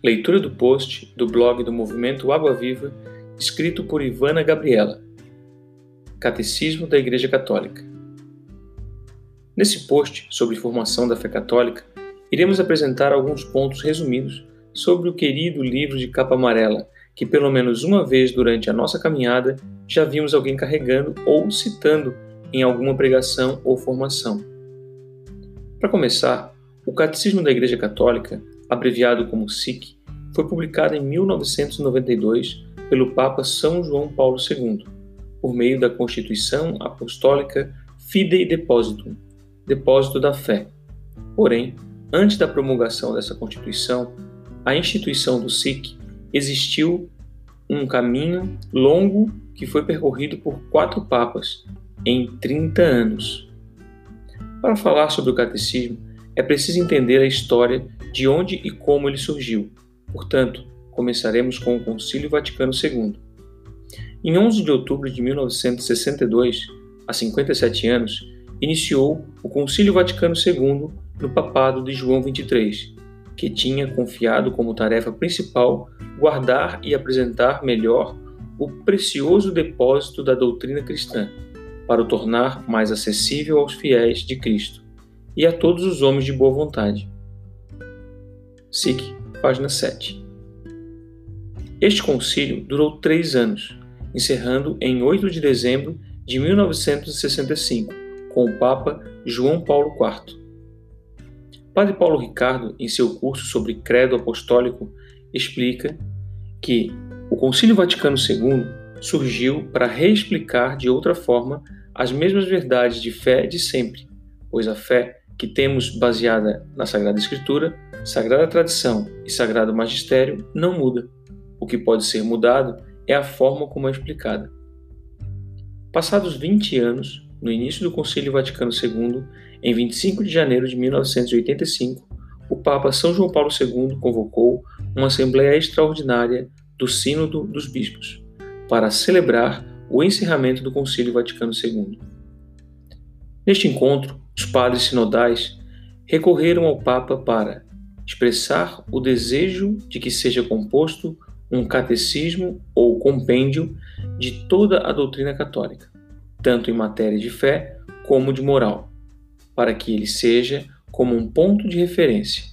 Leitura do post do blog do Movimento Água Viva, escrito por Ivana Gabriela. Catecismo da Igreja Católica. Nesse post sobre formação da fé católica, iremos apresentar alguns pontos resumidos sobre o querido livro de capa amarela, que pelo menos uma vez durante a nossa caminhada já vimos alguém carregando ou citando em alguma pregação ou formação. Para começar, o Catecismo da Igreja Católica, abreviado como SIC, foi publicado em 1992 pelo Papa São João Paulo II, por meio da Constituição Apostólica Fidei Depositum, Depósito da Fé. Porém, antes da promulgação dessa Constituição, a instituição do SIC existiu um caminho longo que foi percorrido por quatro papas em 30 anos. Para falar sobre o catecismo, é preciso entender a história de onde e como ele surgiu. Portanto, começaremos com o Concílio Vaticano II. Em 11 de outubro de 1962, há 57 anos, iniciou o Concílio Vaticano II no papado de João XXIII, que tinha confiado como tarefa principal guardar e apresentar melhor o precioso depósito da doutrina cristã para o tornar mais acessível aos fiéis de Cristo e a todos os homens de boa vontade. SIC, página 7. Este concílio durou três anos, encerrando em 8 de dezembro de 1965, com o Papa João Paulo IV. Padre Paulo Ricardo, em seu curso sobre Credo Apostólico, explica que o Concílio Vaticano II surgiu para reexplicar de outra forma as mesmas verdades de fé de sempre, pois a fé que temos baseada na Sagrada Escritura, Sagrada Tradição e Sagrado Magistério não muda. O que pode ser mudado é a forma como é explicada. Passados 20 anos, no início do Concílio Vaticano II, em 25 de janeiro de 1985, o Papa São João Paulo II convocou uma Assembleia Extraordinária do Sínodo dos Bispos para celebrar o encerramento do Concílio Vaticano II. Neste encontro, os padres sinodais recorreram ao Papa para expressar o desejo de que seja composto um catecismo ou compêndio de toda a doutrina católica, tanto em matéria de fé como de moral, para que ele seja como um ponto de referência.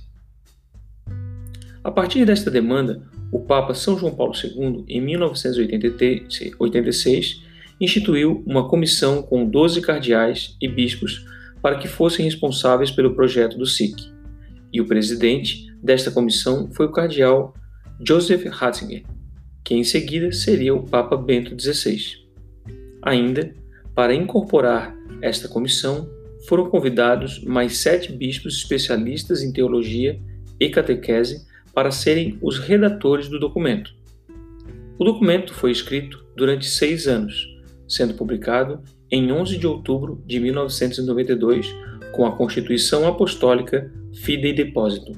A partir desta demanda, o Papa São João Paulo II, em 1986, instituiu uma comissão com 12 cardeais e bispos para que fossem responsáveis pelo projeto do SIC. E o presidente desta comissão foi o cardeal Joseph Ratzinger, que em seguida seria o Papa Bento XVI. Ainda, para incorporar esta comissão, foram convidados mais sete bispos especialistas em teologia e catequese para serem os redatores do documento. O documento foi escrito durante seis anos, sendo publicado em 11 de outubro de 1992 com a Constituição Apostólica Fidei Depositum.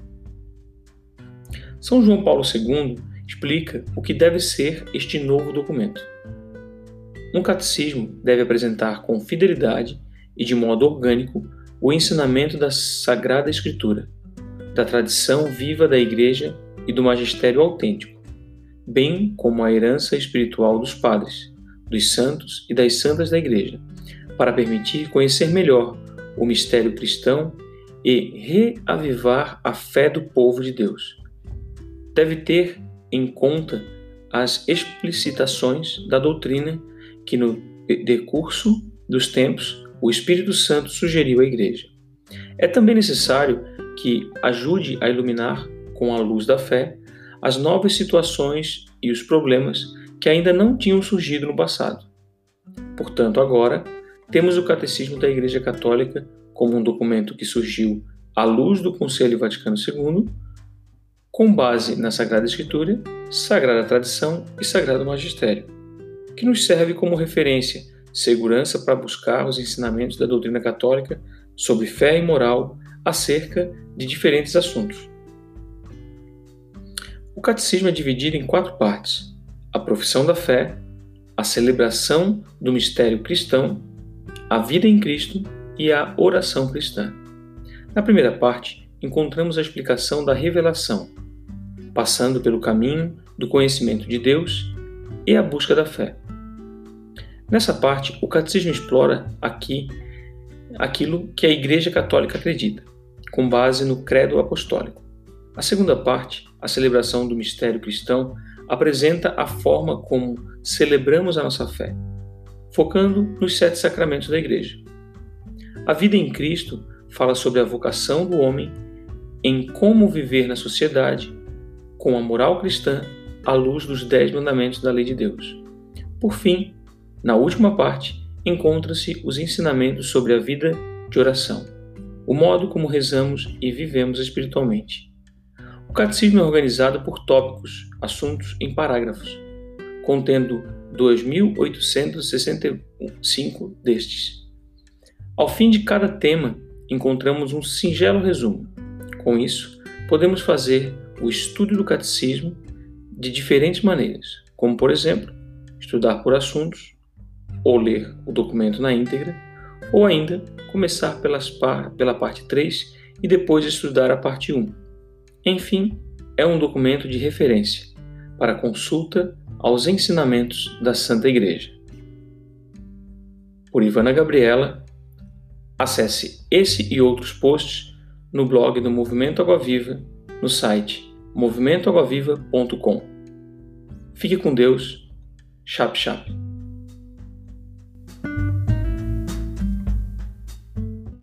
São João Paulo II explica o que deve ser este novo documento. Um catecismo deve apresentar com fidelidade e de modo orgânico o ensinamento da Sagrada Escritura, da tradição viva da Igreja e do magistério autêntico, bem como a herança espiritual dos padres, dos santos e das santas da Igreja, para permitir conhecer melhor o mistério cristão e reavivar a fé do povo de Deus. Deve ter em conta as explicitações da doutrina que, no decurso dos tempos, o Espírito Santo sugeriu à Igreja. É também necessário que ajude a iluminar, com a luz da fé, as novas situações e os problemas que ainda não tinham surgido no passado. Portanto, agora, temos o Catecismo da Igreja Católica como um documento que surgiu à luz do Concílio Vaticano II, com base na Sagrada Escritura, Sagrada Tradição e Sagrado Magistério, que nos serve como referência, segurança para buscar os ensinamentos da doutrina católica sobre fé e moral acerca de diferentes assuntos. O catecismo é dividido em quatro partes: a profissão da fé, a celebração do mistério cristão, a vida em Cristo e a oração cristã. Na primeira parte, encontramos a explicação da revelação. passando pelo caminho do conhecimento de Deus e a busca da fé. Nessa parte, o catecismo explora aqui aquilo que a Igreja Católica acredita, com base no credo apostólico. A segunda parte, a celebração do mistério cristão, apresenta a forma como celebramos a nossa fé, focando nos sete sacramentos da Igreja. A vida em Cristo fala sobre a vocação do homem em como viver na sociedade com a moral cristã à luz dos dez mandamentos da lei de Deus. Por fim, na última parte, encontram-se os ensinamentos sobre a vida de oração, o modo como rezamos e vivemos espiritualmente. O catecismo é organizado por tópicos, assuntos em parágrafos, contendo 2.865 destes. Ao fim de cada tema, encontramos um singelo resumo. Com isso, podemos fazer o estudo do catecismo de diferentes maneiras, como, por exemplo, estudar por assuntos, ou ler o documento na íntegra, ou ainda começar pelas par, pela parte 3 e depois estudar a parte 1. Enfim, é um documento de referência para consulta aos ensinamentos da Santa Igreja. Por Ivana Gabriela, acesse esse e outros posts no blog do Movimento Água Viva, no site movimentoaguaviva.com. Fique com Deus. Chap chap.